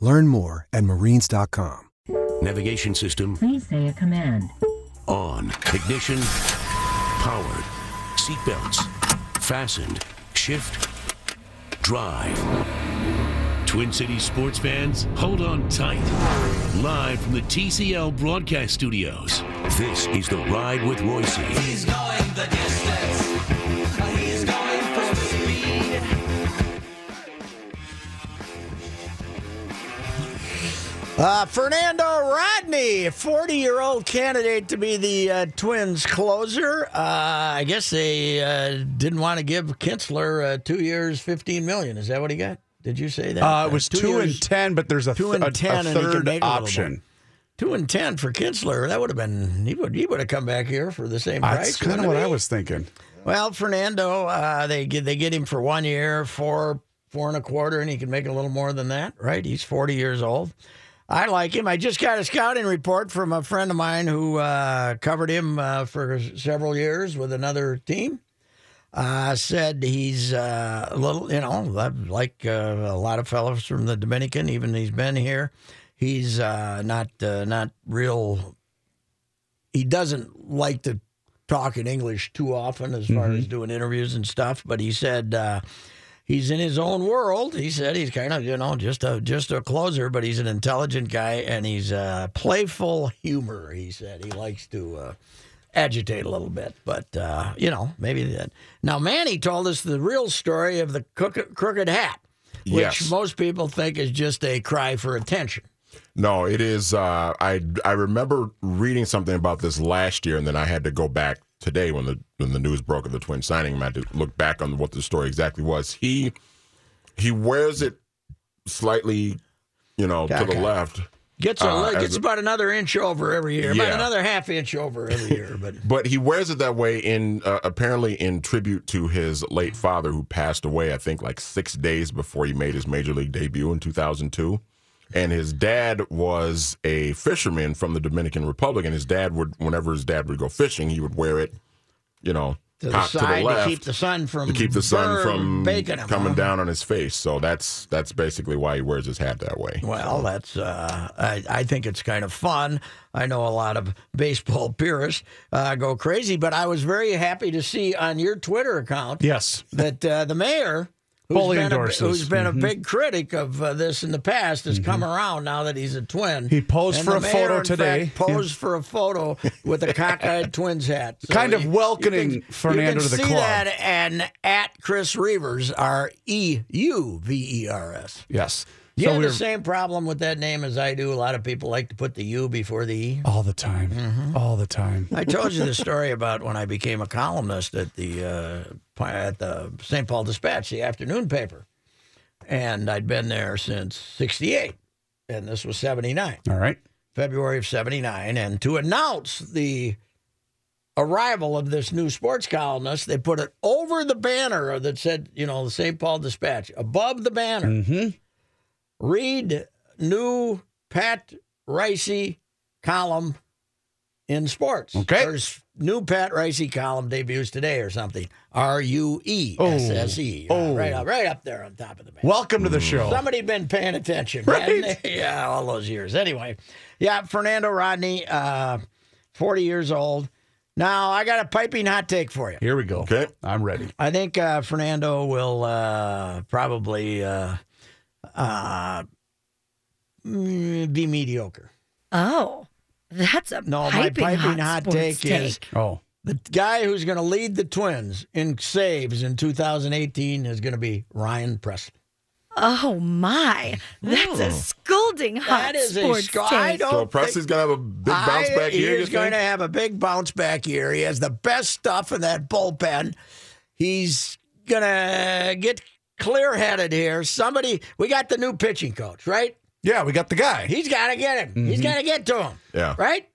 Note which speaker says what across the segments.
Speaker 1: Learn more at marines.com.
Speaker 2: Navigation system
Speaker 3: Please say a command.
Speaker 2: on. Ignition powered. Seatbelts fastened. Shift drive. Twin Cities sports fans, hold on tight. Live from the TCL broadcast studios, this is The Ride with Reusse.
Speaker 4: He's going the distance.
Speaker 5: Uh, Fernando Rodney, 40 year old candidate to be the uh, Twins closer. Uh, I guess they uh, didn't want to give Kintzler uh, two years, 15 million. Is that what he got? Did you say that?
Speaker 6: Uh, it was two,
Speaker 5: years,
Speaker 6: and ten, but there's a,
Speaker 5: two and
Speaker 6: a-
Speaker 5: 10
Speaker 6: a
Speaker 5: and
Speaker 6: third
Speaker 5: make a
Speaker 6: option.
Speaker 5: Two and 10 for Kintzler. That would have been, he would, he would have come back here for the same price.
Speaker 6: That's kind of what
Speaker 5: he?
Speaker 6: I was thinking.
Speaker 5: Well, Fernando, uh, they get they get him for one year, four four and a quarter, and he can make a little more than that, right? He's forty years old. I like him. I just got a scouting report from a friend of mine who uh, covered him uh, for several years with another team. Uh, said he's uh, a little, you know, like uh, a lot of fellows from the Dominican. Even he's been here. He's uh, not uh, not real. He doesn't like to talk in English too often as far as doing interviews and stuff. But he said uh, he's in his own world. He said he's kind of you know just a just a closer, but he's an intelligent guy and he's uh, playful humor. He said he likes to. Uh, agitate a little bit, but uh, you know, maybe that. Now, Manny told us the real story of the crooked, crooked hat, which
Speaker 7: Yes.
Speaker 5: most people think is just a cry for attention.
Speaker 7: No, it is. Uh, I I remember reading something about this last year, and then I had to go back today when the when the news broke of the twin signing. I had to look back on what the story exactly was. He he wears it slightly, you know, to the left,
Speaker 5: Gets a,
Speaker 7: Uh,
Speaker 5: gets about another inch over every year, about another half inch over every year. But
Speaker 7: but he wears it that way in uh, apparently in tribute to his late father, who passed away. I think like six days before he made his major league debut in 2002. And his dad was a fisherman from the Dominican Republic, and his dad would, whenever his dad would go fishing, he would wear it, you know,
Speaker 5: to the
Speaker 7: cocked
Speaker 5: side to,
Speaker 7: left
Speaker 5: keep the sun from
Speaker 7: to keep the sun from
Speaker 5: baking him.
Speaker 7: coming
Speaker 5: huh?
Speaker 7: down on his face. So that's that's basically why he wears his hat that way.
Speaker 5: Well, that's uh, I, I think it's kind of fun. I know a lot of baseball purists uh, go crazy, but I was very happy to see on your Twitter account
Speaker 6: Yes.
Speaker 5: that uh, the mayor, who's
Speaker 6: Fully
Speaker 5: been, a, who's been
Speaker 6: Mhm.
Speaker 5: a big critic of uh, this in the past, has come around now that he's a twin.
Speaker 6: He posed
Speaker 5: And
Speaker 6: for a
Speaker 5: mayor,
Speaker 6: photo today.
Speaker 5: Fact, posed for a photo with a cockeyed Twins hat. So
Speaker 6: Kind of
Speaker 5: you-
Speaker 6: welcoming
Speaker 5: you can,
Speaker 6: Fernando
Speaker 5: you
Speaker 6: to the
Speaker 5: see
Speaker 6: club.
Speaker 5: that and at Chris Reuvers, R E U V E R S.
Speaker 6: Yes.
Speaker 5: You
Speaker 6: so
Speaker 5: have
Speaker 6: we
Speaker 5: the same problem with that name as I do. A lot of people like to put the U before the E.
Speaker 6: all the time.
Speaker 5: Mm-hmm.
Speaker 6: All the time.
Speaker 5: I told you the story about when I became a columnist at the uh, at the St. Paul Dispatch, the afternoon paper, and I'd been there since '68, and this was '79,
Speaker 6: All right.
Speaker 5: February of '79, and to announce the arrival of this new sports columnist, they put it over the banner that said, you know, the St. Paul Dispatch, above the banner.
Speaker 6: Mm-hmm.
Speaker 5: Read new Pat Reusse column in sports.
Speaker 6: Okay.
Speaker 5: There's new Pat Reusse column debuts today or something. R U E S S E.
Speaker 6: Oh.
Speaker 5: Right up, right up there on top of the banner.
Speaker 6: Welcome to the show.
Speaker 5: Somebody been paying attention,
Speaker 6: Right.
Speaker 5: man. Yeah, all those years. Anyway, yeah, Fernando Rodney, uh, 40 years old. Now, I got a piping hot take for you.
Speaker 6: Here we go.
Speaker 7: Okay.
Speaker 6: I'm ready.
Speaker 5: I think uh, Fernando will uh, probably uh, mm, be mediocre.
Speaker 8: Oh,
Speaker 3: That's a
Speaker 5: No, my
Speaker 3: piping,
Speaker 5: piping hot
Speaker 3: hot, sports
Speaker 5: take is-
Speaker 6: Oh,
Speaker 5: The guy who's going to lead the Twins in saves in 2018 is going to be Ryan Pressly.
Speaker 3: Oh my, that's a scolding hot
Speaker 5: That is a
Speaker 3: sports
Speaker 5: sco- I
Speaker 3: take.
Speaker 5: don't
Speaker 7: So
Speaker 5: think-
Speaker 7: Pressly's gonna have a big bounce
Speaker 5: I-
Speaker 7: back year. you
Speaker 5: is going to have a big bounce back year. He has the best stuff in that bullpen. He's going to get clear headed here. Somebody, we got the new pitching coach, right?
Speaker 6: yeah, we got the guy.
Speaker 5: He's got to get him. He's got to get to him.
Speaker 7: Yeah.
Speaker 5: Right?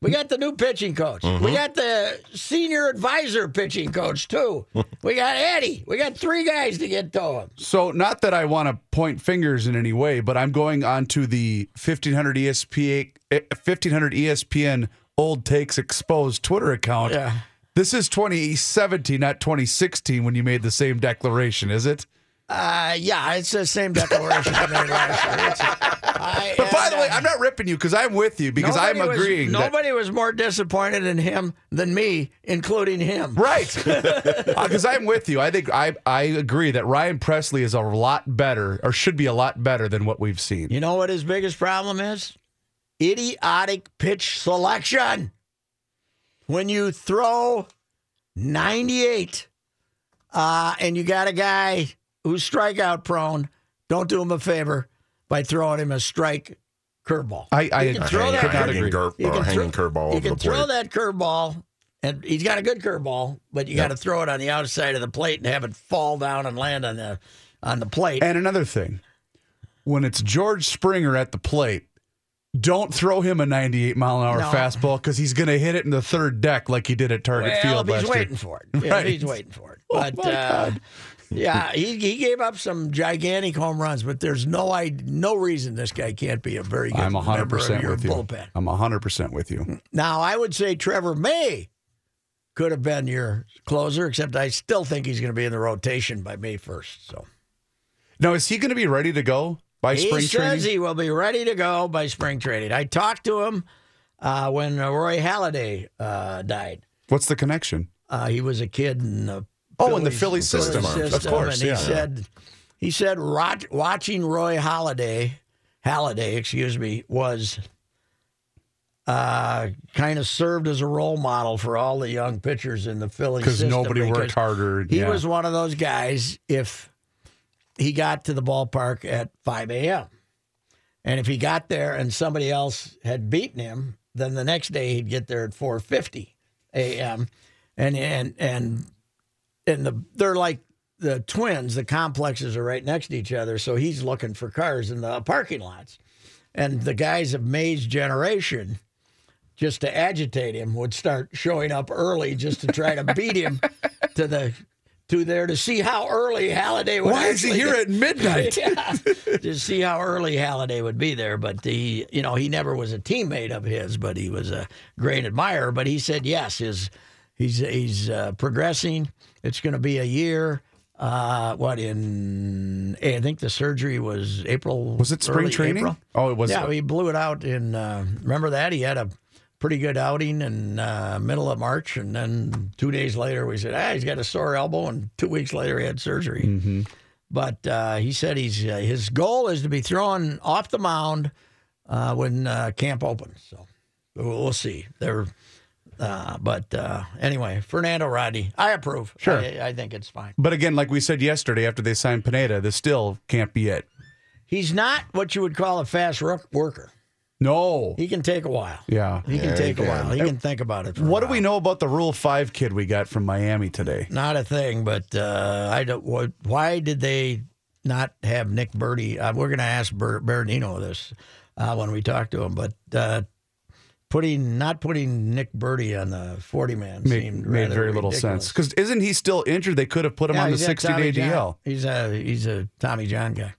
Speaker 5: We got the new pitching coach. We got the senior advisor pitching coach, too. we got Eddie. We got three guys to get to him.
Speaker 6: So, not that I want to point fingers in any way, but I'm going on to the 1500 ESPN, eh, 1500 ESPN Old Takes Exposed Twitter account.
Speaker 5: Yeah.
Speaker 6: This is 2017, not 2016, when you made the same declaration, is it?
Speaker 5: Uh, yeah, it's the same declaration I made last year. I-
Speaker 6: But by the way,
Speaker 5: uh,
Speaker 6: I'm not ripping you because I'm with you because I'm
Speaker 5: was-
Speaker 6: agreeing. that,
Speaker 5: nobody was more disappointed in him than me, including him.
Speaker 6: Right. Because I'm with you. I think I, I agree that Ryan Pressly is a lot better or should be a lot better than what we've seen.
Speaker 5: You know what his biggest problem is? Idiotic pitch selection. When you throw 98 uh, and you got a guy who's strikeout prone, don't do him a favor by throwing him a strike curveball.
Speaker 6: I, I
Speaker 5: You can throw
Speaker 7: hanging,
Speaker 5: that-
Speaker 7: hanging.
Speaker 5: You can
Speaker 7: hanging
Speaker 5: throw-
Speaker 7: curveball
Speaker 5: You can throw
Speaker 7: plate.
Speaker 5: that curveball, and he's got a good curveball, but you got to throw it on the outside of the plate and have it fall down and land on the on the plate.
Speaker 6: And another thing, when it's George Springer at the plate, don't throw him a 98 mile an hour
Speaker 5: No.
Speaker 6: fastball because he's going to hit it in the third deck like he did at Target
Speaker 5: well,
Speaker 6: Field
Speaker 5: he's
Speaker 6: last
Speaker 5: waiting
Speaker 6: year.
Speaker 5: for it. Yeah,
Speaker 6: Right.
Speaker 5: he's waiting for it.
Speaker 6: Oh,
Speaker 5: But
Speaker 6: my
Speaker 5: uh,
Speaker 6: God.
Speaker 5: Yeah, he, he gave up some gigantic home runs, but there's no I, no reason this guy can't be a very good
Speaker 6: I'm 100
Speaker 5: member of your
Speaker 6: with you.
Speaker 5: bullpen.
Speaker 6: I'm 100 percent with you.
Speaker 5: Now, I would say Trevor May could have been your closer, except I still think he's going to be in the rotation by May 1st. So
Speaker 6: Now, is he going to be ready to go by
Speaker 5: he
Speaker 6: spring
Speaker 5: says
Speaker 6: training?
Speaker 5: he will be ready to go by spring training. I talked to him uh, when uh, Roy Halladay uh, died.
Speaker 6: What's the connection?
Speaker 5: Uh, he was a kid in the
Speaker 6: Oh, in the Philly
Speaker 7: system.
Speaker 5: Phillies
Speaker 7: Of course,
Speaker 5: and he
Speaker 7: yeah.
Speaker 5: said he said watching Roy Halladay, Halladay, excuse me, was uh, kind of served as a role model for all the young pitchers in the
Speaker 6: Because
Speaker 5: system
Speaker 6: nobody worked
Speaker 5: because
Speaker 6: harder.
Speaker 5: He
Speaker 6: yeah.
Speaker 5: was one of those guys. If he got to the ballpark at 5 a.m. and if he got there and somebody else had beaten him, then the next day he'd get there at 4:50 a.m. and and and and the they're like the twins. The complexes are right next to each other, so he's looking for cars in the parking lots. And the guys of May's generation, just to agitate him, would start showing up early just to try to beat him to the to there to see how early Halladay would.
Speaker 6: Why is he here at midnight?
Speaker 5: yeah, to see how early Halladay would be there. But he, you know, he never was a teammate of his, but he was a great admirer. But he said yes, his he's he's uh, progressing. It's going to be a year. Uh, what in? I think the surgery was April.
Speaker 6: Was it spring training?
Speaker 5: April.
Speaker 6: Oh, it was.
Speaker 5: Yeah, he blew it out in. Uh, remember that he had a pretty good outing in uh, middle of March, and then two days later we said, ah, he's got a sore elbow, and two weeks later he had surgery.
Speaker 6: Mm-hmm.
Speaker 5: But uh, he said he's uh, his goal is to be thrown off the mound uh, when uh, camp opens. So we'll we'll see. They're, uh, but uh, anyway, Fernando Rodney, I approve.
Speaker 6: Sure.
Speaker 5: I, I think it's fine.
Speaker 6: But again, like we said yesterday, after they signed Pineda, this still can't be it.
Speaker 5: He's not what you would call a fast work- worker.
Speaker 6: No.
Speaker 5: He can take a while.
Speaker 6: Yeah.
Speaker 5: He can
Speaker 7: Yeah,
Speaker 5: take
Speaker 7: he
Speaker 5: a while. He can think about it. For a
Speaker 6: What do we know about the Rule Five kid we got from Miami today?
Speaker 5: Not a thing, but uh, I don't. What, why did they not have Nick Burdi? Uh, we're going to ask Ber- Berardino this uh, when we talk to him. But uh, putting not putting Nick Burdi on the forty man
Speaker 6: Made,
Speaker 5: seemed
Speaker 6: made very little sense. Because isn't he still injured? They could have put him
Speaker 5: Yeah,
Speaker 6: on the 60
Speaker 5: Tommy
Speaker 6: day
Speaker 5: John-
Speaker 6: DL.
Speaker 5: He's a he's a Tommy John guy,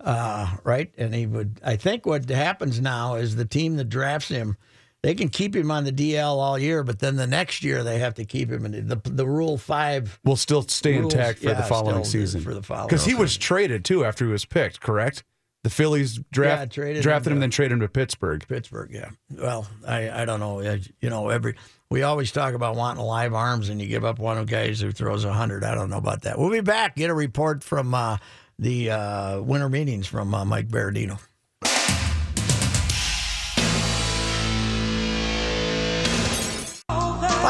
Speaker 5: uh, right? And he would. I think what happens now is the team that drafts him, they can keep him on the DL all year, but then the next year they have to keep him in the the Rule Five.
Speaker 6: Will still stay
Speaker 5: Rules,
Speaker 6: intact for
Speaker 5: yeah,
Speaker 6: the following season.
Speaker 5: for the following
Speaker 6: Because he was traded too after he was picked, correct? The Phillies draft,
Speaker 5: Yeah, traded
Speaker 6: drafted
Speaker 5: him
Speaker 6: him, then traded him to Pittsburgh.
Speaker 5: Pittsburgh, yeah. Well, I, I don't know. I- You know, every we always talk about wanting live arms, and you give up one of guys who throws a hundred. I don't know about that. We'll be back. Get a report from uh, the uh, winter meetings from uh, Mike Berardino.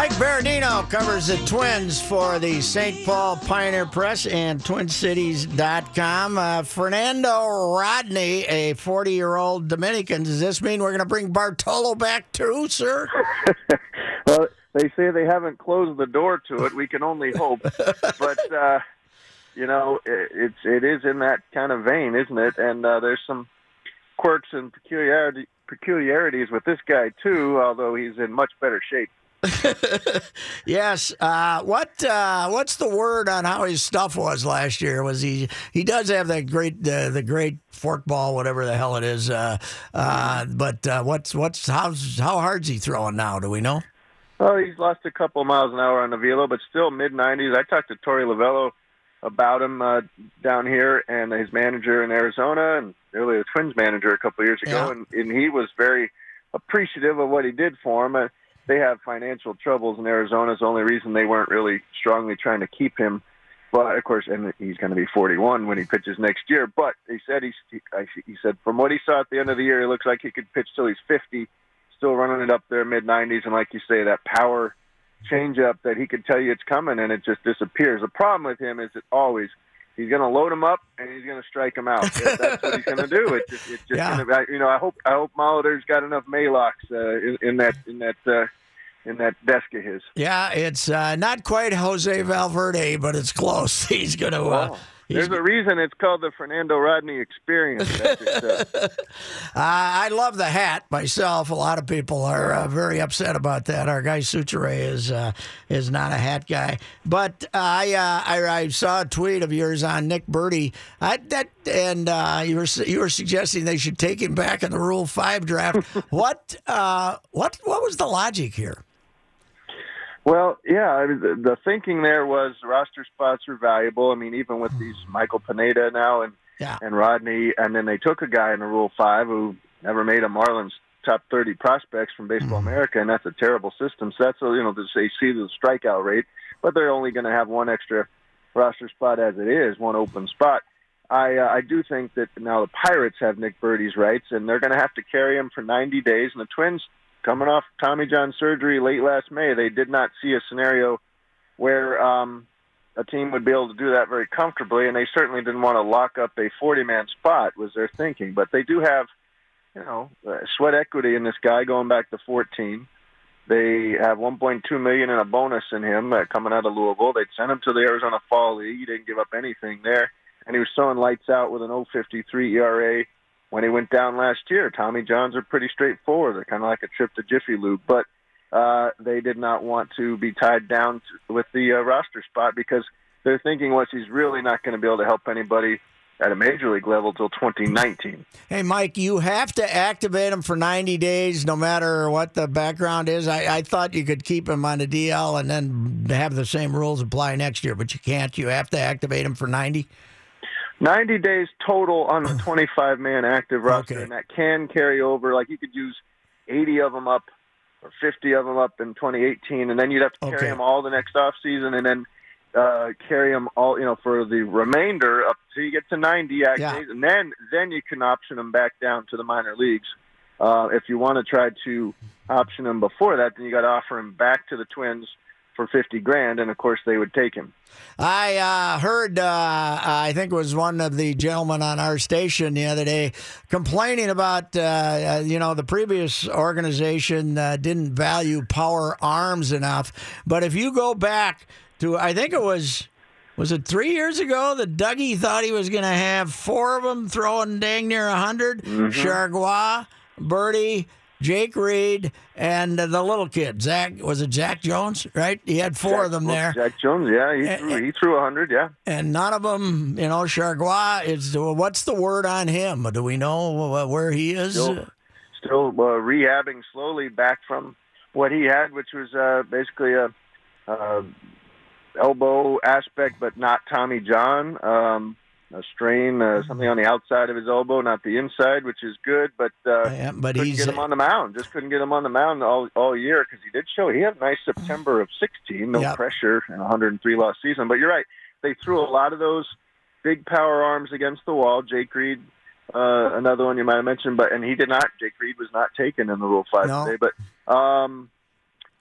Speaker 5: Mike Berardino covers the Twins for the St. Paul Pioneer Press and TwinCities.com. Uh, Fernando Rodney, a 40 year old Dominican. Does this mean we're going to bring Bartolo back too, sir?
Speaker 8: well, they say they haven't closed the door to it. We can only hope. but uh, you know, it, it's it is in that kind of vein, isn't it? And uh, there's some quirks and peculiarity, peculiarities with this guy too. Although he's in much better shape.
Speaker 5: yes. Uh, what uh, what's the word on how his stuff was last year? Was he he does have that great uh, the great forkball, whatever the hell it is. Uh, uh, but uh, what's what's how's how hard's he throwing now? Do we know?
Speaker 8: Oh, he's lost a couple miles an hour on the velo, but still mid 90s. I talked to Torey Lovullo about him uh, down here and his manager in Arizona and really the Twins manager a couple of years ago,
Speaker 5: Yeah.
Speaker 8: and, and he was very appreciative of what he did for him. They have financial troubles in Arizona. It's the only reason they weren't really strongly trying to keep him. But of course, and he's going to be 41 when he pitches next year. But he said he's, he, he said from what he saw at the end of the year, he looks like he could pitch till he's 50, still running it up there mid 90s, and like you say, that power changeup that he could tell you it's coming and it just disappears. The problem with him is it always he's going to load him up and he's going to strike him out. That's what he's going to do. It's just, it's just
Speaker 5: Yeah.
Speaker 8: gonna, you know. I hope I hope Molitor's got enough Maalox uh, in, in that in that uh, in that desk of his.
Speaker 5: Yeah, it's uh, not quite Jose Valverde, but it's close. He's going to. Uh,
Speaker 8: there's a reason it's called the Fernando Rodney Experience. Uh,
Speaker 5: I love the hat myself. A lot of people are uh, very upset about that. Our guy Suchere is uh, is not a hat guy, but I, uh, I I saw a tweet of yours on Nick Burdi. I, that and uh, you were you were suggesting they should take him back in the Rule Five draft. what uh, what what was the logic here?
Speaker 8: Well, yeah, I mean, the, the thinking there was roster spots are valuable. I mean, even with these Michael Pineda now and
Speaker 5: Yeah.
Speaker 8: and Rodney, and then they took a guy in the Rule Five who never made a Marlins top 30 prospects from Baseball America, and that's a terrible system. So that's a, you know they see the strikeout rate, but they're only going to have one extra roster spot as it is, one open spot. I uh, I do think that now the Pirates have Nick Burdi's rights, and they're going to have to carry him for 90 days, and the Twins coming off Tommy John surgery late last May, they did not see a scenario where um, a team would be able to do that very comfortably, and they certainly didn't want to lock up a 40-man spot. Was their thinking? But they do have, you know, uh, sweat equity in this guy going back to 14. They have 1.2 million in a bonus in him uh, coming out of Louisville. They sent him to the Arizona Fall League. He didn't give up anything there, and he was throwing lights out with an 0.53 ERA when he went down last year. Tommy Johns are pretty straightforward. They're kind of like a trip to Jiffy Lube, but uh, they did not want to be tied down to, with the uh, roster spot because their thinking was he's really not going to be able to help anybody at a major league level till 2019.
Speaker 5: Hey, Mike, you have to activate him for 90 days, no matter what the background is. I, I thought you could keep him on the DL and then have the same rules apply next year, but you can't. You have to activate him for 90.
Speaker 8: 90 days total on the 25 man active roster,
Speaker 5: Okay.
Speaker 8: and that can carry over. Like you could use 80 of them up or 50 of them up in 2018, and then you'd have to carry
Speaker 5: Okay.
Speaker 8: them all the next off season, and then uh, carry them all, you know, for the remainder up till you get to 90 active
Speaker 5: Yeah.
Speaker 8: days, and then then you can option them back down to the minor leagues. Uh, if you want to try to option them before that, then you got to offer them back to the Twins for 50 grand, and of course they would take him.
Speaker 5: I uh, heard, uh, I think it was one of the gentlemen on our station the other day complaining about, uh, uh, you know, the previous organization uh, didn't value power arms enough. But if you go back to, I think it was, was it three years ago that Dougie thought he was going to have four of them throwing dang near 100? Chargois, Burdi, Jake Reed, and uh, the little kid, Zach, was it Zach Jones, right? He had four of them there
Speaker 8: Jack Jones, yeah, he
Speaker 5: Eh,
Speaker 8: threw, he threw 100, yeah.
Speaker 5: and none of them, you know, Chargois is. What's the word on him? Do we know wh- where he is?
Speaker 8: Still, still uh, rehabbing slowly back from what he had, which was uh, basically a, uh elbow aspect, but not Tommy John. Um, a strain, uh, something on the outside of his elbow, not the inside, which is good. But uh,
Speaker 5: Yeah, but
Speaker 8: couldn't
Speaker 5: he's
Speaker 8: get him on the mound. Just couldn't get him on the mound all all year because he did show he had a nice September of 16, no
Speaker 5: Yep.
Speaker 8: pressure, and 103 loss season. But you're right, they threw a lot of those big power arms against the wall. Jake Reed, uh, another one you might have mentioned, but and he did not. Jake Reed was not taken in the Rule Five
Speaker 5: No.
Speaker 8: today, but. Um,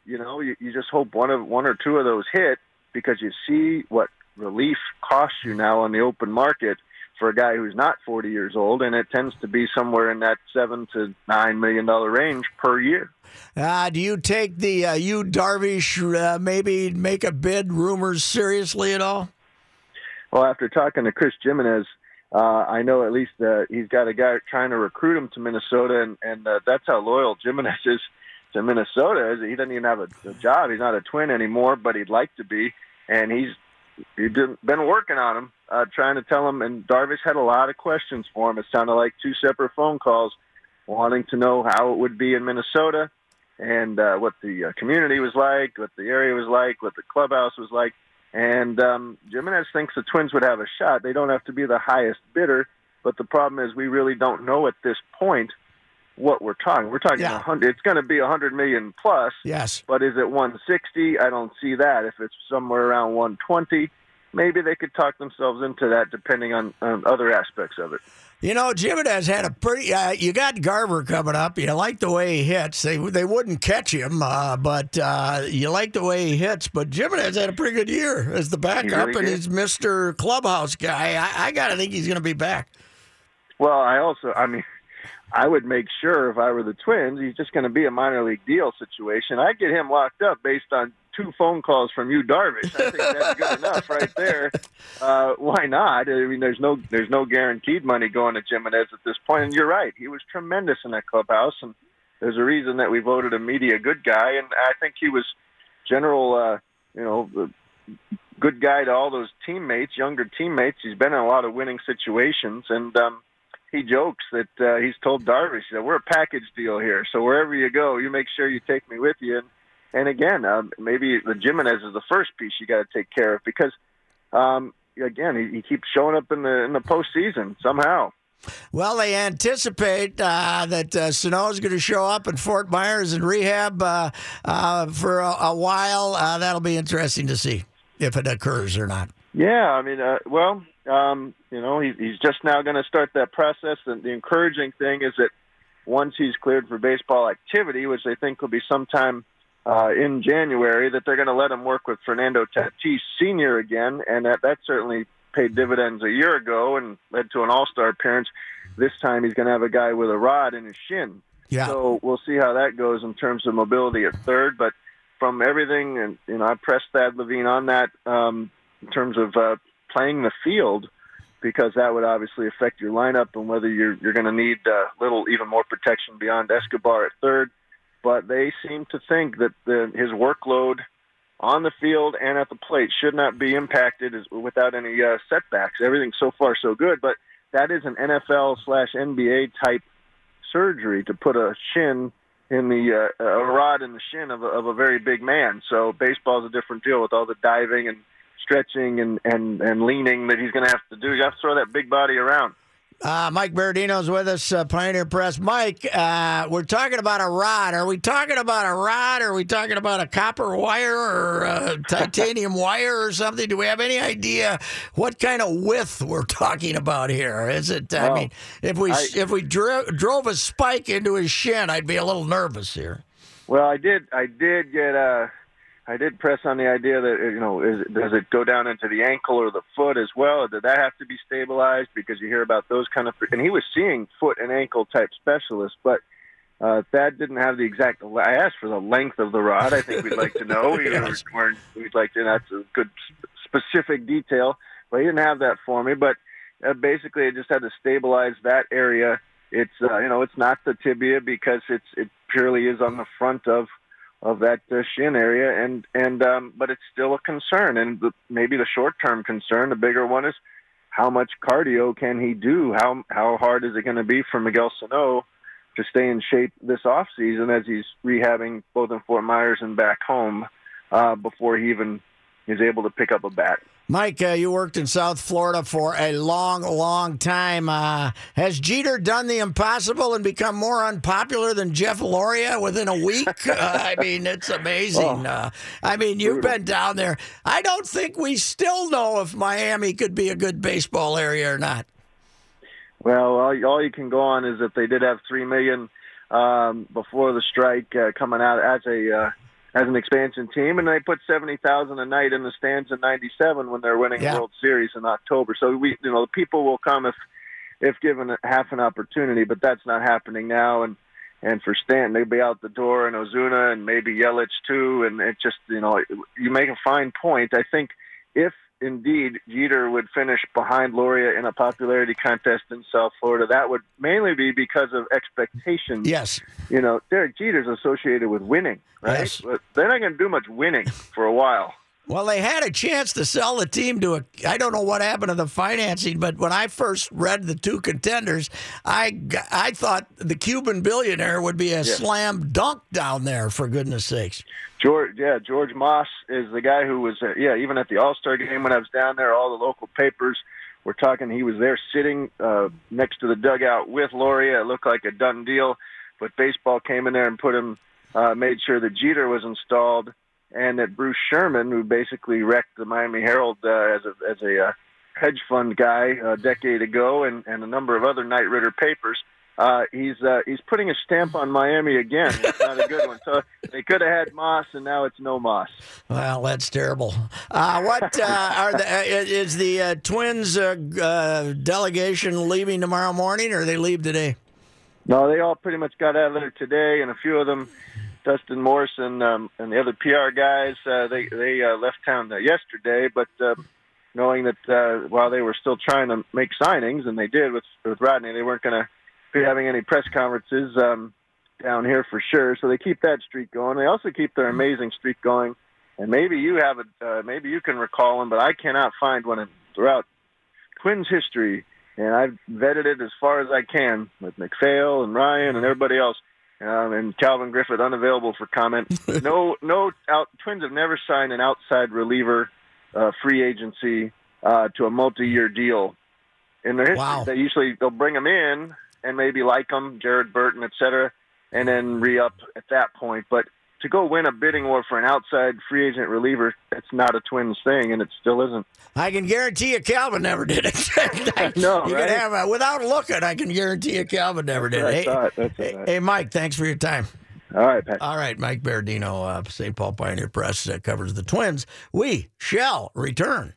Speaker 8: you know, you, you just hope one of one or two of those hit because you see what relief costs you now on the open market for a guy who's not 40 years old, and it tends to be somewhere in that seven to nine million dollar range per year.
Speaker 5: Uh, do you take the uh, you Darvish uh, maybe make a bid rumors seriously at all?
Speaker 8: Well, after talking to Chris Gimenez, uh, I know at least uh, he's got a guy trying to recruit him to Minnesota, and, and uh, that's how loyal Gimenez is to Minnesota. Is he doesn't even have a, a job. He's not a twin anymore, but he'd like to be, and he's been been working on him, uh, trying to tell him. And Darvish had a lot of questions for him. It sounded like two separate phone calls, wanting to know how it would be in Minnesota, and uh, what the uh, community was like, what the area was like, what the clubhouse was like. And um, Gimenez thinks the Twins would have a shot. They don't have to be the highest bidder, but the problem is we really don't know at this point what we're talking. We're talking
Speaker 5: Yeah.
Speaker 8: hundred. It's going to be a hundred million plus.
Speaker 5: Yes.
Speaker 8: But is it 160? I don't see that. If it's somewhere around 120, maybe they could talk themselves into that, depending on, on other aspects of it.
Speaker 5: You know, Gimenez had a pretty. Uh, you got Garver coming up. You like the way he hits. They they wouldn't catch him, uh, but uh, you like the way he hits. But Gimenez had a pretty good year as the backup,
Speaker 8: really
Speaker 5: and he's Mister Clubhouse guy. I, I got to think he's going to be back.
Speaker 8: Well, I also, I mean, I would make sure if I were the Twins, he's just going to be a minor league deal situation. I'd get him locked up based on two phone calls from you, Darvish. I think that's good enough right there. Uh, why not? I mean, there's no there's no guaranteed money going to Gimenez at this point. And you're right, he was tremendous in that clubhouse, and there's a reason that we voted him media good guy. And I think he was general, uh, you know, good guy to all those teammates, younger teammates. He's been in a lot of winning situations, and um, he jokes that uh, he's told Darvish that we're a package deal here. So wherever you go, you make sure you take me with you. And, and again, um, maybe the Gimenez is the first piece you got to take care of because, um, again, he, he keeps showing up in the in the postseason somehow.
Speaker 5: Well, they anticipate uh, that uh, Sano is going to show up in Fort Myers in rehab uh, uh, for a, a while. Uh, that'll be interesting to see if it occurs or not.
Speaker 8: Yeah, I mean, uh, well, um, you know, he, he's just now going to start that process. And the encouraging thing is that once he's cleared for baseball activity, which they think will be sometime uh, in January, that they're going to let him work with Fernando Tatis Sr. again, and that that certainly paid dividends a year ago and led to an All Star appearance. This time, he's going to have a guy with a rod in his shin.
Speaker 5: Yeah.
Speaker 8: So we'll see how that goes in terms of mobility at third. But from everything, and you know, I pressed Thad Levine on that um, in terms of uh, playing the field because that would obviously affect your lineup and whether you're you're going to need uh, little even more protection beyond Escobar at third. But they seem to think that the, his workload on the field and at the plate should not be impacted as, without any uh, setbacks. Everything so far so good, but that is an NFL slash NBA type surgery to put a shin in the uh, a rod in the shin of a, of a very big man. So baseball is a different deal with all the diving and stretching and and and leaning that he's going to have to do. You have to throw that big body around.
Speaker 5: Uh, Mike Berardino's with us, uh, Pioneer Press. Mike, uh, we're talking about a rod. Are we talking about a rod? Are we talking about a copper wire or a titanium wire or something? Do we have any idea what kind of width we're talking about here? Is it? I mean, if we
Speaker 8: I-
Speaker 5: if we dro- drove a spike into his shin, I'd be a little nervous here.
Speaker 8: Well, I did. I did get. Uh, I did press on the idea that you know, is, does it go down into the ankle or the foot as well? Did that have to be stabilized? Because you hear about those kind of. And he was seeing foot and ankle type specialists, but uh, Thad didn't have the exact. I asked for the length of the rod. I think we'd like to know.
Speaker 5: Yes.
Speaker 8: we're, we'd like to. That's a good specific detail, but he didn't have that for me. But uh, basically, I just had to stabilize that area. It's uh, you know, it's not the tibia because it's it purely is on the front of of that uh, shin area, and and um, but it's still a concern, and the, maybe the short term concern, the bigger one is how much cardio can he do? How how hard is it going to be for Miguel Sano to stay in shape this off season as he's rehabbing both in Fort Myers and back home uh, before he even is able to pick up a bat?
Speaker 5: Mike, uh, you worked in South Florida for a long, long time. Uh, has Jeter done the impossible and become more unpopular than Jeff Loria within a week? uh, I mean, it's amazing. Uh, I mean, you've been down there. I don't think we still know if Miami could be a good baseball area or not.
Speaker 8: Well, all, all you can go on is that they did have three million um, before the strike uh, coming out as a uh, as an expansion team, and they put seventy thousand a night in the stands in '97 when they're winning
Speaker 5: Yeah.
Speaker 8: the World Series in October. So we, you know, the people will come if if given a, half an opportunity, but that's not happening now. And and for Stanton, they'd be out the door, and Ozuna, and maybe Yelich too. And it just, you know, you make a fine point. I think if indeed Jeter would finish behind Loria in a popularity contest in South Florida, that would mainly be because of expectations.
Speaker 5: Yes.
Speaker 8: You know, Derek Jeter's associated with winning, right?
Speaker 5: Yes.
Speaker 8: But they're not going to do much winning for a while.
Speaker 5: Well, they had a chance to sell the team to a. I don't know what happened to the financing, but when I first read the two contenders, I I thought the Cuban billionaire would be a slam dunk down there. For goodness sakes.
Speaker 8: George, yeah, George Mas is the guy who was, uh, yeah, even at the All Star game when I was down there, all the local papers were talking. He was there sitting uh, next to the dugout with Loria. It looked like a done deal, but baseball came in there and put him, uh, made sure that Jeter was installed, and that Bruce Sherman, who basically wrecked the Miami Herald uh, as a as a uh, hedge fund guy a decade ago, and and a number of other Knight Ridder papers. Uh, he's uh, he's putting a stamp on Miami again. It's not a good one. So they could have had Mas, and now it's no Mas.
Speaker 5: Well, that's terrible. Uh, what uh, are the? Uh, is the uh, Twins uh, uh, delegation leaving tomorrow morning, or they leave today?
Speaker 8: No, they all pretty much got out of there today, and a few of them, Dustin Morrison um, and the other PR guys, uh, they they uh, left town uh, yesterday. But uh, knowing that uh, while they were still trying to make signings, and they did with with Rodney, they weren't going to be having any press conferences um, down here for sure. So they keep that streak going. They also keep their amazing streak going. And maybe you have a, uh, maybe you can recall one, but I cannot find one in, throughout Twins history, and I've vetted it as far as I can with MacPhail and Ryan and everybody else, um, and Calvin Griffith unavailable for comment. no, no, out, Twins have never signed an outside reliever uh, free agency uh, to a multi-year deal in their history.
Speaker 5: Wow.
Speaker 8: They usually they'll bring them in and maybe like them, Jared Burton, et cetera, and then re-up at that point. But to go win a bidding war for an outside free agent reliever, it's not a Twins thing, and it still isn't.
Speaker 5: I can guarantee you, Calvin never did it. I
Speaker 8: know,
Speaker 5: you
Speaker 8: right?
Speaker 5: can have a, without looking. I can guarantee you, Calvin never did it. Hey, hey, hey, Mike, thanks for your time.
Speaker 8: All right, Pat.
Speaker 5: All right, Mike Berardino, uh, St. Paul Pioneer Press, uh, covers the Twins. We shall return.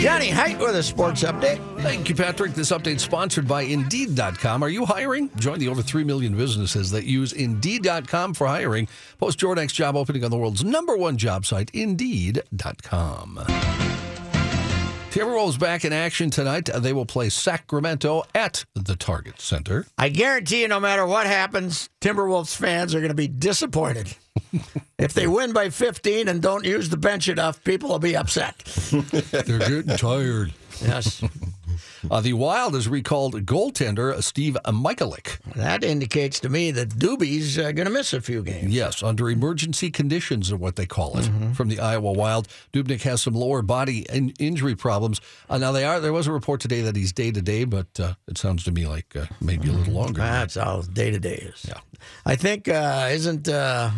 Speaker 5: Johnny Height with a sports update.
Speaker 9: Thank you, Patrick. This update sponsored by Indeed.com. Are you hiring? Join the over 3 million businesses that use Indeed.com for hiring. Post your next job opening on the world's number one job site, Indeed.com. Timberwolves back in action tonight. Uh, They will play Sacramento at the Target Center.
Speaker 5: I guarantee you, no matter what happens, Timberwolves fans are going to be disappointed. if they win by 15 and don't use the bench enough, people will be upset.
Speaker 9: They're getting tired.
Speaker 5: Yes.
Speaker 9: Uh, the Wild has recalled goaltender Steve Michalek.
Speaker 5: That indicates to me that Dubie's uh, going to miss a few games.
Speaker 9: Yes, under emergency conditions, or what they call it, from the Iowa Wild. Dubnyk has some lower body in- injury problems. Uh, now they are. There was a report today that he's day to day, but uh, it sounds to me like uh, maybe a little longer.
Speaker 5: That's all day to day is.
Speaker 9: Yeah.
Speaker 5: I think, uh, isn't uh,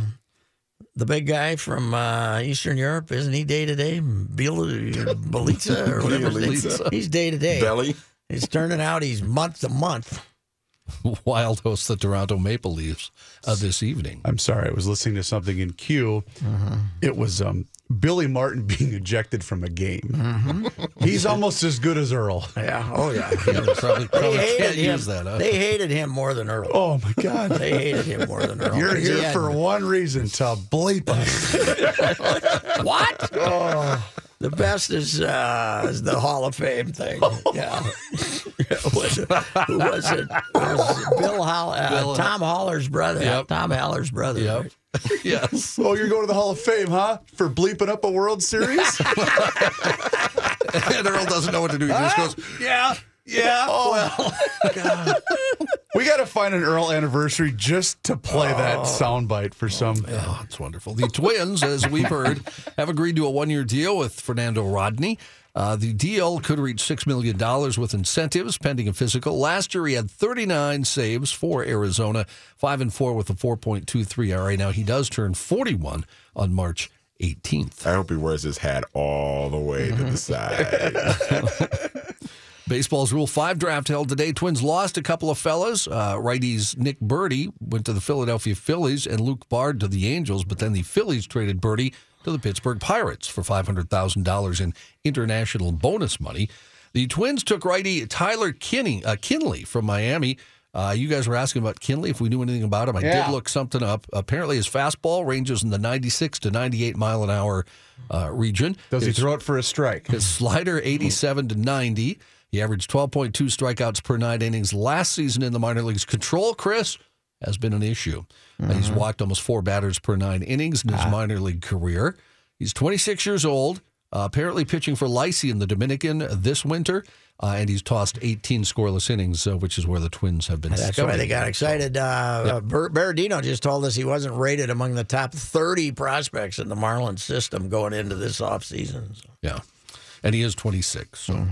Speaker 5: the big guy from uh, Eastern Europe, isn't he day to day? Belitza or whatever his name. He's day to day.
Speaker 7: Belly.
Speaker 5: It's turning out he's month to month.
Speaker 9: Wild hosts the Toronto Maple Leafs uh, this evening.
Speaker 6: I'm sorry, I was listening to something in Q. It was um, Billy Martin being ejected from a game. Mm-hmm. He's almost as good as Earl.
Speaker 5: Yeah. Oh, yeah.
Speaker 9: Yeah, probably,
Speaker 5: They hated
Speaker 9: can't
Speaker 5: him.
Speaker 9: use that. Huh?
Speaker 5: They hated him more than Earl.
Speaker 6: Oh my God!
Speaker 5: They hated him more than Earl.
Speaker 6: You're
Speaker 5: He
Speaker 6: here
Speaker 5: had-
Speaker 6: for one reason to bleep us.
Speaker 5: What? Oh. The best is, uh, is the Hall of Fame thing. Yeah. was it, who was it? Was It Bill Hall, uh,
Speaker 9: Bill-
Speaker 5: Tom Haller's brother.
Speaker 9: Yep.
Speaker 5: Tom Haller's brother.
Speaker 9: Yep.
Speaker 5: right?
Speaker 9: yes.
Speaker 6: oh, you're going to the Hall of Fame, huh? For bleeping up a World Series?
Speaker 9: and Earl doesn't know what to do. He just goes,
Speaker 5: Yeah. Yeah.
Speaker 6: Oh, well. we got to find an Earl anniversary just to play that soundbite for some.
Speaker 9: Oh, it's wonderful. The Twins, as we've heard, have agreed to a one year deal with Fernando Rodney. Uh, the deal could reach $6 million with incentives pending a physical. Last year, he had 39 saves for Arizona, 5 and 4 with a 4.23 ERA. Now, he does turn 41 on March 18th.
Speaker 7: I hope he wears his hat all the way to the side.
Speaker 9: Baseball's Rule 5 draft held today. Twins lost a couple of fellas. Uh, righties Nick Burdi went to the Philadelphia Phillies and Luke Bard to the Angels, but then the Phillies traded Burdi to the Pittsburgh Pirates for $500,000 in international bonus money. The Twins took righty Tyler Kinney, uh, Kinley from Miami. Uh, you guys were asking about Kinley, if we knew anything about him. I
Speaker 6: Yeah.
Speaker 9: did look something up. Apparently, his fastball ranges in the 96 to 98 mile an hour uh, region.
Speaker 6: Does he throw it for a strike?
Speaker 9: his slider, 87 to 90. He averaged 12.2 strikeouts per nine innings last season in the minor leagues. Control, Chris, has been an issue. Uh, he's walked almost four batters per nine innings in his minor league career. He's 26 years old, uh, apparently pitching for Licey in the Dominican this winter, uh, and he's tossed 18 scoreless innings, uh, which is where the Twins have been.
Speaker 5: That's why they got excited. Uh, uh, Ber- Berardino just told us he wasn't rated among the top 30 prospects in the Marlins system going into this offseason. So.
Speaker 9: Yeah, and he is 26. So.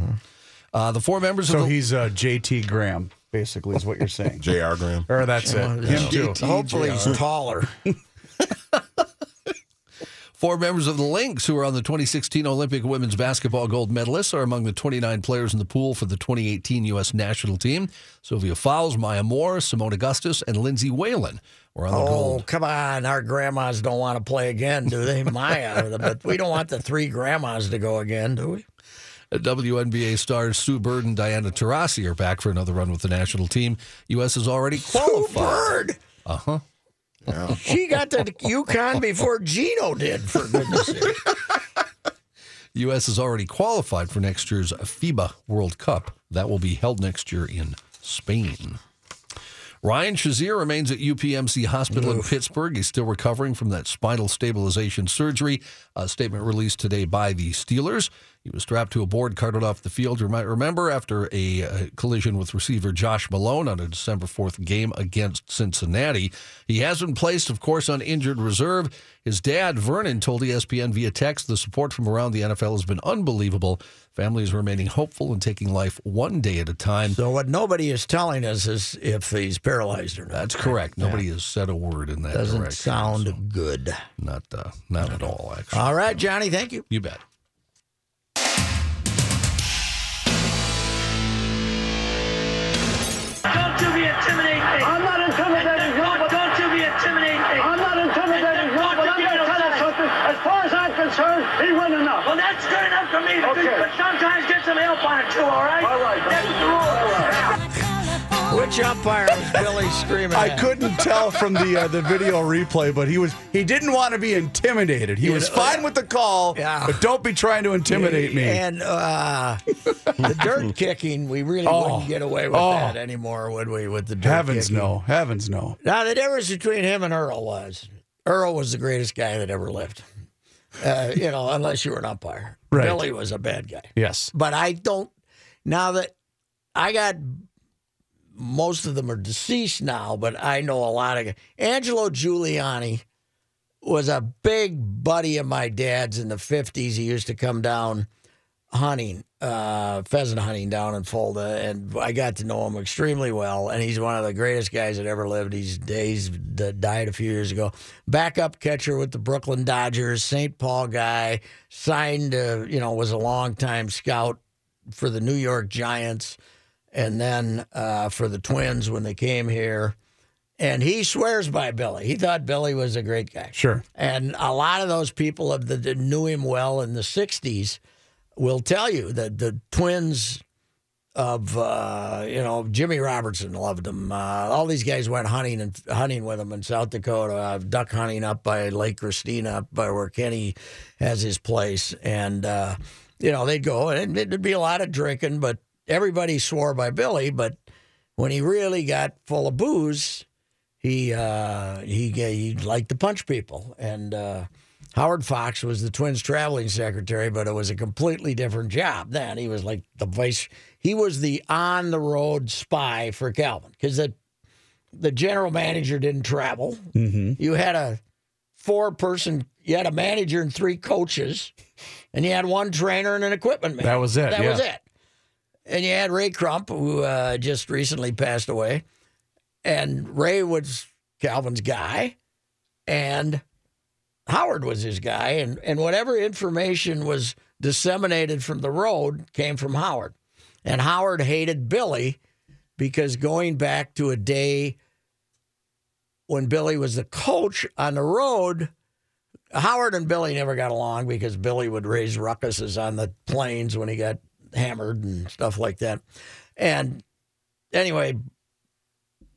Speaker 9: Uh, the four members
Speaker 6: So
Speaker 9: of the
Speaker 6: he's uh, JT Graham, basically, is what you're saying.
Speaker 7: J.R. Graham.
Speaker 6: or that's it. Him too.
Speaker 5: Hopefully he's taller.
Speaker 9: Four members of the Lynx, who are on the 2016 Olympic women's basketball gold medalists, are among the 29 players in the pool for the 2018 U.S. national team. Sylvia Fowles, Maya Moore, Seimone Augustus, and Lindsay Whalen were on the
Speaker 5: Oh,
Speaker 9: gold.
Speaker 5: come on. Our grandmas don't want to play again, do they? Maya. But we don't want the three grandmas to go again, do we?
Speaker 9: WNBA stars Sue Bird and Diana Taurasi are back for another run with the national team. U.S. has already qualified.
Speaker 5: Sue Bird.
Speaker 9: Uh huh.
Speaker 5: She got to UConn before Geno did, for goodness sake.
Speaker 9: U.S. has already qualified for next year's FIBA World Cup. That will be held next year in Spain. Ryan Shazier remains at UPMC Hospital in Pittsburgh. He's still recovering from that spinal stabilization surgery. A statement released today by the Steelers. He was strapped to a board, carted off the field. You might remember after a uh, collision with receiver Josh Malone on a December 4th game against Cincinnati. He has been placed, of course, on injured reserve. His dad, Vernon, told ESPN via text the support from around the NFL has been unbelievable. Family is remaining hopeful and taking life one day at a time.
Speaker 5: So what nobody is telling us is if he's paralyzed or not.
Speaker 9: That's correct. Nobody has said a word in that
Speaker 5: Doesn't
Speaker 9: direction.
Speaker 5: sound
Speaker 9: so
Speaker 5: good.
Speaker 9: not uh, not at all, actually.
Speaker 5: All right, Johnny, thank you.
Speaker 9: You bet.
Speaker 4: Don't you be intimidating. I'm not intimidating you. Don't, don't you be intimidating. I'm not intimidating you, but I'm going to tell you something. As far as I'm concerned, he went enough. Well, that's good enough for me. Okay. But sometimes get some help on it too, all right? All right. That's the rule.
Speaker 5: Which umpire was Billy screaming
Speaker 6: I
Speaker 5: at?
Speaker 6: couldn't tell from the uh, the video replay, but he was he didn't want to be intimidated. He was fine with the call,
Speaker 5: Yeah.
Speaker 6: but don't be trying to intimidate me.
Speaker 5: And uh, the dirt kicking, we really
Speaker 6: Oh.
Speaker 5: wouldn't get away with
Speaker 6: Oh.
Speaker 5: that anymore, would we? With the dirt
Speaker 6: Heavens
Speaker 5: kicking?
Speaker 6: no, heavens no.
Speaker 5: Now the difference between him and Earl was Earl was the greatest guy that ever lived. Uh, you know, unless you were an umpire.
Speaker 6: Right.
Speaker 5: Billy was a bad guy.
Speaker 6: Yes,
Speaker 5: But I don't. Now that I got most of them are deceased now, but I know a lot of Angelo Giuliani was a big buddy of my dad's in the fifties. He used to come down hunting, uh, pheasant hunting down in Fulda, and I got to know him extremely well. And he's one of the greatest guys that ever lived. He's he's died a few years ago. Backup catcher with the Brooklyn Dodgers, St. Paul guy, signed, uh, you know, was a longtime scout for the New York Giants, and then uh, for the Twins when they came here. And he swears by Billy. He thought Billy was a great guy.
Speaker 6: sure.
Speaker 5: And a lot of those people that knew him well in the '60s will tell you that the twins of uh, you know Jimmy Robertson loved him. Uh, all these guys went hunting and hunting with him in South Dakota, uh, duck hunting up by Lake Christina, up by where Kenny has his place, and uh, you know they'd go and it'd be a lot of drinking, but everybody swore by Billy. But when he really got full of booze, he uh, he he liked to punch people, and uh, Howard Fox was the Twins' traveling secretary, but it was a completely different job. Then he was like the vice. He was the on the road spy for Calvin because the the general manager didn't travel. You had a four person. You had a manager and three coaches, and you had one trainer and an equipment man.
Speaker 6: That was it,
Speaker 5: That
Speaker 6: yeah.
Speaker 5: was it. And you had Ray Crump, who uh, just recently passed away. And Ray was Calvin's guy, and Howard was his guy, and and whatever information was disseminated from the road came from Howard. And Howard hated Billy because going back to a day when Billy was the coach on the road, Howard and Billy never got along because Billy would raise ruckuses on the planes when he got hammered and stuff like that. And anyway,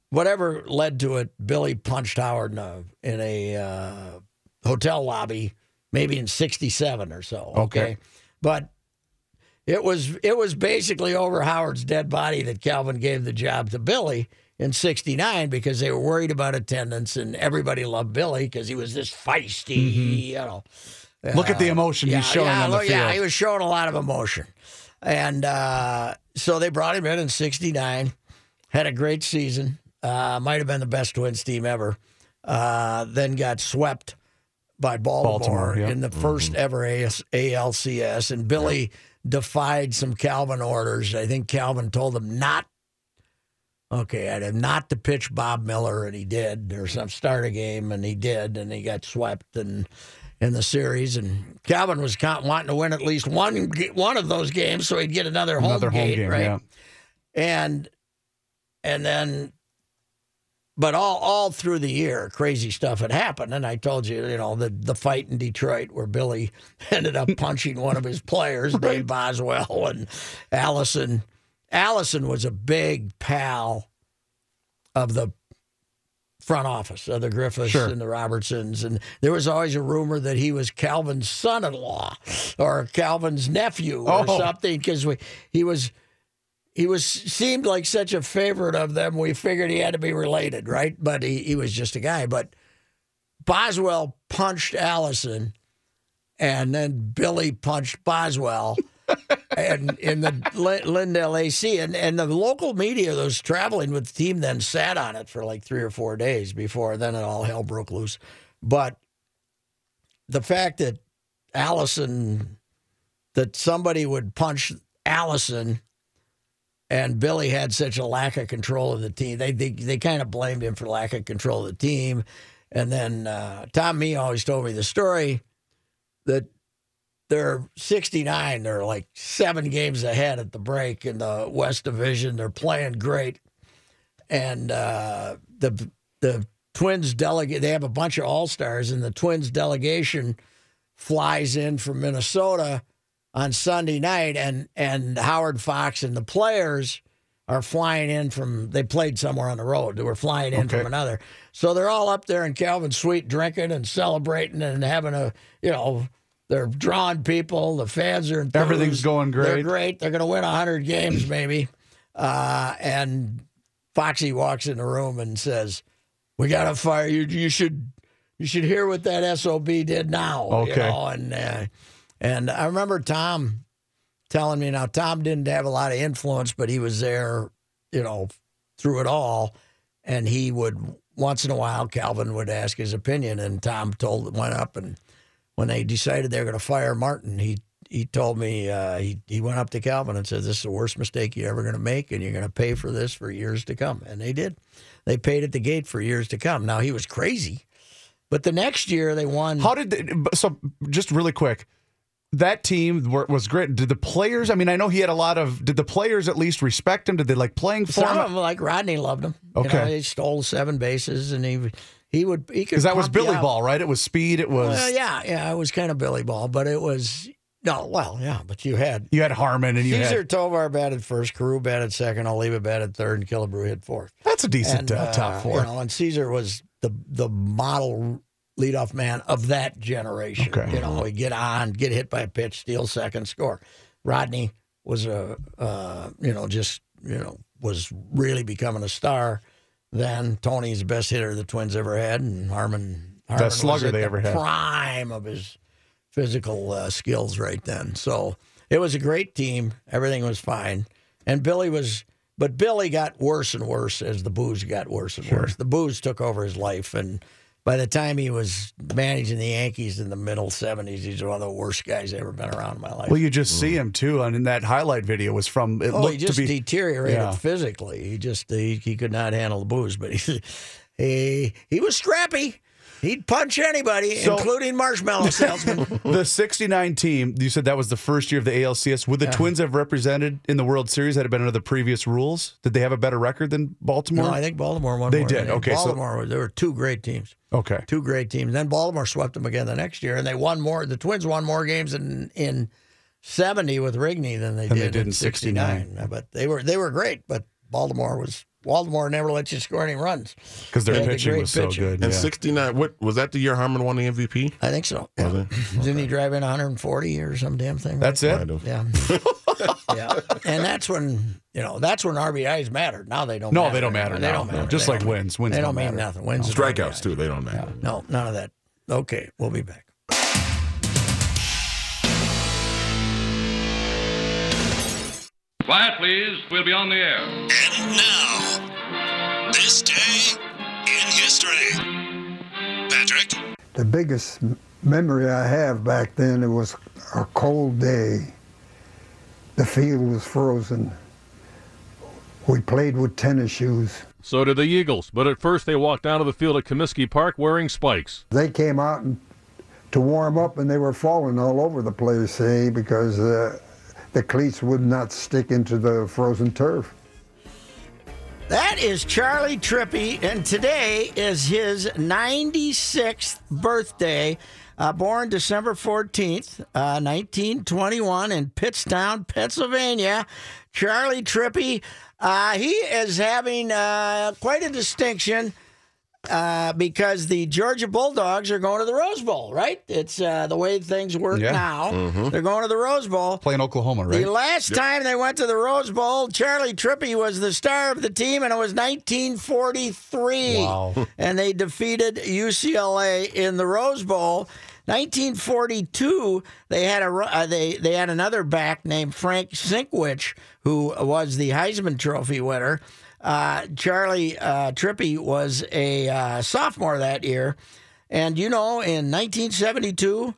Speaker 5: whatever led to it, Billy punched Howard in a, in a uh, hotel lobby, maybe in '67 or so.
Speaker 6: Okay.
Speaker 5: but it was it was basically over Howard's dead body that Calvin gave the job to Billy in '69 because they were worried about attendance and everybody loved Billy because he was this feisty, you know.
Speaker 6: Look at the emotion
Speaker 5: Yeah,
Speaker 6: he's showing
Speaker 5: yeah,
Speaker 6: on the
Speaker 5: look-
Speaker 6: field.
Speaker 5: yeah, he was showing a lot of emotion. And uh, so they brought him in in 69, had a great season, uh, might have been the best Twins team ever. Uh, then got swept by Baltimore,
Speaker 6: Baltimore, yeah.
Speaker 5: in the 1st ever AS, ALCS. And Billy defied some Calvin orders. I think Calvin told him not. Okay, I had not to pitch Bob Miller, and he did, or some start a game, and he did, and he got swept and in the series. And Calvin was wanting to win at least one one of those games, so he'd get another home
Speaker 6: Another home
Speaker 5: gate,
Speaker 6: game,
Speaker 5: right?
Speaker 6: yeah.
Speaker 5: And and then, but all all through the year, crazy stuff had happened. And I told you, you know, the the fight in Detroit where Billy ended up punching one of his players, Dave Boswell, and Allison. Allison was a big pal of the front office of the Griffiths
Speaker 6: Sure.
Speaker 5: and the Robertsons, and there was always a rumor that he was Calvin's son-in-law or Calvin's nephew or
Speaker 6: Oh.
Speaker 5: something because he was he was seemed like such a favorite of them. We figured he had to be related, right? But he, he was just a guy. But Boswell punched Allison, and then Billy punched Boswell. And in the Lin- Lindell AC, and, and the local media that was traveling with the team then sat on it for like three or four days before then it all hell broke loose. But the fact that Allison, that somebody would punch Allison and Billy had such a lack of control of the team. They they, they kind of blamed him for lack of control of the team. And then uh, Tom Mee always told me the story that they're 69. They're like seven games ahead at the break in the West Division. They're playing great, and uh, the the Twins delegate. They have a bunch of all stars, and the Twins delegation flies in from Minnesota on Sunday night, and and Howard Fox and the players are flying in from. They played somewhere on the road. They were flying in
Speaker 6: Okay.
Speaker 5: from another, so they're all up there in Calvin suite drinking and celebrating and having a you know. They're drawing people. The fans are enthused.
Speaker 6: Everything's going great.
Speaker 5: They're
Speaker 6: great.
Speaker 5: They're going to win hundred games maybe. Uh, and Foxy walks in the room and says, "We got to fire you. You should, you should hear what that sob did now." you
Speaker 6: Okay.
Speaker 5: know, and uh, and I remember Tom telling me. Now Tom didn't have a lot of influence, but he was there, you know, through it all, and he would once in a while Calvin would ask his opinion, and Tom told went up and when they decided they were going to fire Martin, he he told me uh, he he went up to Calvin and said, "This is the worst mistake you're ever going to make, and you're going to pay for this for years to come." And they did. They paid at the gate for years to come. Now he was crazy, but the next year they won.
Speaker 6: How did they, so? Just really quick, that team were, was great. Did the players? I mean, I know he had a lot of. Did the players at least respect him? Did they like playing for
Speaker 5: Some
Speaker 6: him?
Speaker 5: Some of them, like Rodney, loved him. You
Speaker 6: Okay.
Speaker 5: know, he stole seven bases, and he he would he could
Speaker 6: Because that was Billy. Ball, right? It was speed. It was
Speaker 5: Well, yeah, yeah, it was kind of Billy Ball, but it was no, well, yeah, but you had
Speaker 6: you had Harmon and you
Speaker 5: Cesar
Speaker 6: had
Speaker 5: Tovar batted first, Carew batted second, Oliva batted third, and Killebrew hit fourth.
Speaker 6: that's a decent
Speaker 5: And,
Speaker 6: uh, top
Speaker 5: uh,
Speaker 6: four.
Speaker 5: You know, and Cesar was the the model leadoff man of that generation.
Speaker 6: Okay.
Speaker 5: You know, he'd get on, get hit by a pitch, steal second, score. Rodney was a uh, you know just you know was really becoming a star. Then Tony's best hitter the Twins ever had, and Harmon, Harmon was
Speaker 6: slugger they
Speaker 5: the
Speaker 6: ever had.
Speaker 5: Prime of his physical uh, skills right then. So it was a great team. Everything was fine, and Billy was. But Billy got worse and worse as the booze got worse and worse. The booze took over his life, and by the time he was managing the Yankees in the middle '70s, he's one of the worst guys I ever been around in my life.
Speaker 6: well, you just see mm. him too, and in that highlight video was from. It
Speaker 5: Oh,
Speaker 6: looked
Speaker 5: he just
Speaker 6: to be
Speaker 5: deteriorated
Speaker 6: Yeah.
Speaker 5: physically. He just he, he could not handle the booze, but he he he was scrappy. He'd punch anybody,
Speaker 6: So-
Speaker 5: including marshmallow salesmen.
Speaker 6: the 69 team, you said that was the first year of the ALCS. Would the Twins have represented in the World Series had it been under the previous rules? Did they have a better record than Baltimore?
Speaker 5: no, I think Baltimore won.
Speaker 6: They
Speaker 5: more.
Speaker 6: did. Okay, so-
Speaker 5: Baltimore. there were two great teams.
Speaker 6: okay.
Speaker 5: Two great teams. Then Baltimore swept them again the next year, and they won more. The Twins won more games in in seventy with Rigney than they
Speaker 6: Than
Speaker 5: did
Speaker 6: they did
Speaker 5: in
Speaker 6: in 69.
Speaker 5: But they were they were great. But Baltimore was Baltimore never let you score any runs.
Speaker 6: Because their
Speaker 5: They had a
Speaker 6: pitching
Speaker 5: great
Speaker 6: was so
Speaker 5: pitching.
Speaker 6: good.
Speaker 7: And
Speaker 6: yeah.
Speaker 7: 69, what was that the year Harmon won the MVP?
Speaker 5: I think so.
Speaker 7: Was
Speaker 5: Yeah.
Speaker 7: it?
Speaker 5: Didn't he drive in 140 or some damn thing?
Speaker 6: That's
Speaker 5: like
Speaker 6: it.
Speaker 7: I don't-
Speaker 5: Yeah. yeah. And that's when, you know, that's when RBIs mattered. Now they don't matter.
Speaker 6: No,
Speaker 5: matter.
Speaker 6: they don't matter.
Speaker 5: They
Speaker 6: now.
Speaker 5: don't matter.
Speaker 6: Just
Speaker 5: They
Speaker 6: like
Speaker 5: don't-
Speaker 6: wins. Wins
Speaker 5: They
Speaker 6: don't,
Speaker 5: don't mean
Speaker 6: matter.
Speaker 5: nothing. Wins and
Speaker 7: Strikeouts,
Speaker 5: RBIs.
Speaker 7: too. They don't matter.
Speaker 5: No, none of that. Okay, we'll be back.
Speaker 10: Quiet, please. We'll be on the air.
Speaker 11: And now, this day in history. Patrick?
Speaker 12: The biggest memory I have back then, it was a cold day. The field was frozen. We played with tennis shoes.
Speaker 10: So did the Eagles, but at first they walked out of the field at Comiskey Park wearing spikes.
Speaker 12: They came out and, to warm up and they were falling all over the place, see, because uh, the cleats would not stick into the frozen turf.
Speaker 5: That is Charlie Trippi, and today is his 96th birthday. Uh, born December 14th, uh, 1921, in Pittston, Pennsylvania. Charlie Trippi, uh, he is having uh, quite a distinction uh, because the Georgia Bulldogs are going to the Rose Bowl, right? It's uh, the way things work
Speaker 6: Yeah.
Speaker 5: now. They're going to the Rose Bowl.
Speaker 6: Playing Oklahoma, right?
Speaker 5: The last time they went to the Rose Bowl, Charlie Trippi was the star of the team, and it was 1943.
Speaker 6: Wow.
Speaker 5: And they defeated UCLA in the Rose Bowl. 1942, they had a uh, they they had another back named Frank Sinkwich, who was the Heisman Trophy winner. Uh, Charlie uh, Trippi was a uh, sophomore that year, and you know, in 1972,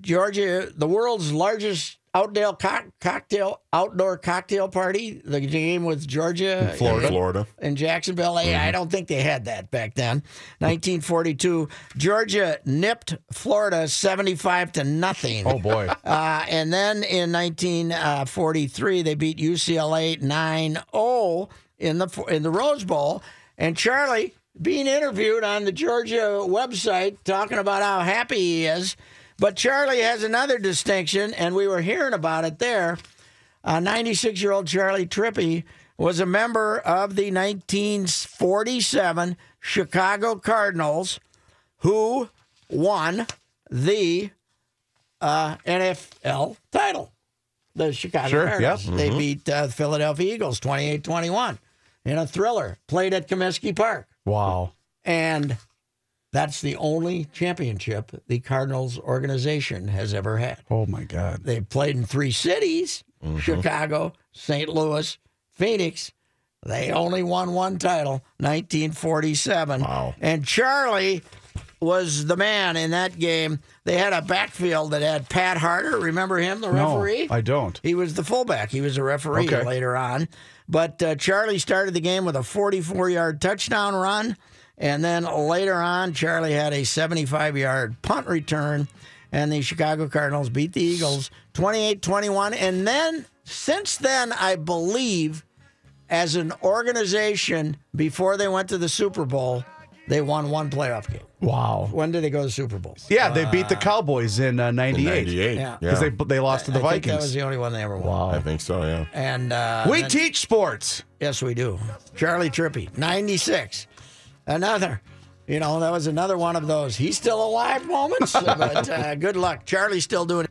Speaker 5: Georgia, the world's largest outdoor cock- cocktail outdoor cocktail party, the game with Georgia,
Speaker 6: In Florida.
Speaker 7: Florida.
Speaker 5: in Jacksonville. Hey, I don't think they had that back then. 1942, Georgia nipped Florida 75 to nothing.
Speaker 6: Oh, boy.
Speaker 5: Uh, and then in 1943, they beat UCLA 9-0 in the in the Rose Bowl. And Charlie being interviewed on the Georgia website talking about how happy he is. But Charlie has another distinction, and we were hearing about it there. 96 year old Charlie Trippi was a member of the 1947 Chicago Cardinals who won the uh, NFL title. The Chicago
Speaker 6: Sure,
Speaker 5: Cardinals.
Speaker 6: yep.
Speaker 5: They beat uh, the Philadelphia Eagles 28 21 in a thriller played at Comiskey Park.
Speaker 6: Wow.
Speaker 5: And that's the only championship the Cardinals organization has ever had.
Speaker 6: Oh, my God.
Speaker 5: They played in three cities mm-hmm. Chicago, St. Louis, Phoenix. They only won one title, 1947.
Speaker 7: Wow.
Speaker 5: And Charlie was the man in that game. They had a backfield that had Pat Harder. Remember him, the
Speaker 6: No,
Speaker 5: referee?
Speaker 6: I don't.
Speaker 5: He was the fullback. He was a referee
Speaker 6: Okay.
Speaker 5: later on. But uh, Charlie started the game with a 44 yard touchdown run. And then later on, Charlie had a 75 yard punt return. And the Chicago Cardinals beat the Eagles 28 21. And then, since then, I believe, as an organization, before they went to the Super Bowl, they won one playoff game.
Speaker 6: Wow.
Speaker 5: When did they go to the Super Bowl?
Speaker 6: Yeah, they beat the Cowboys in uh, 98.
Speaker 7: 98.
Speaker 5: Yeah.
Speaker 6: Because they, they lost to the
Speaker 5: I think that
Speaker 6: Vikings.
Speaker 5: was the only one they ever won.
Speaker 6: wow.
Speaker 7: I think so, yeah.
Speaker 5: And uh,
Speaker 6: We
Speaker 5: then-
Speaker 6: teach sports.
Speaker 5: Yes, we do. Charlie Trippi, 96. Another, you know, that was another one of those. He's still alive moments, but uh, good luck. Charlie's still doing it.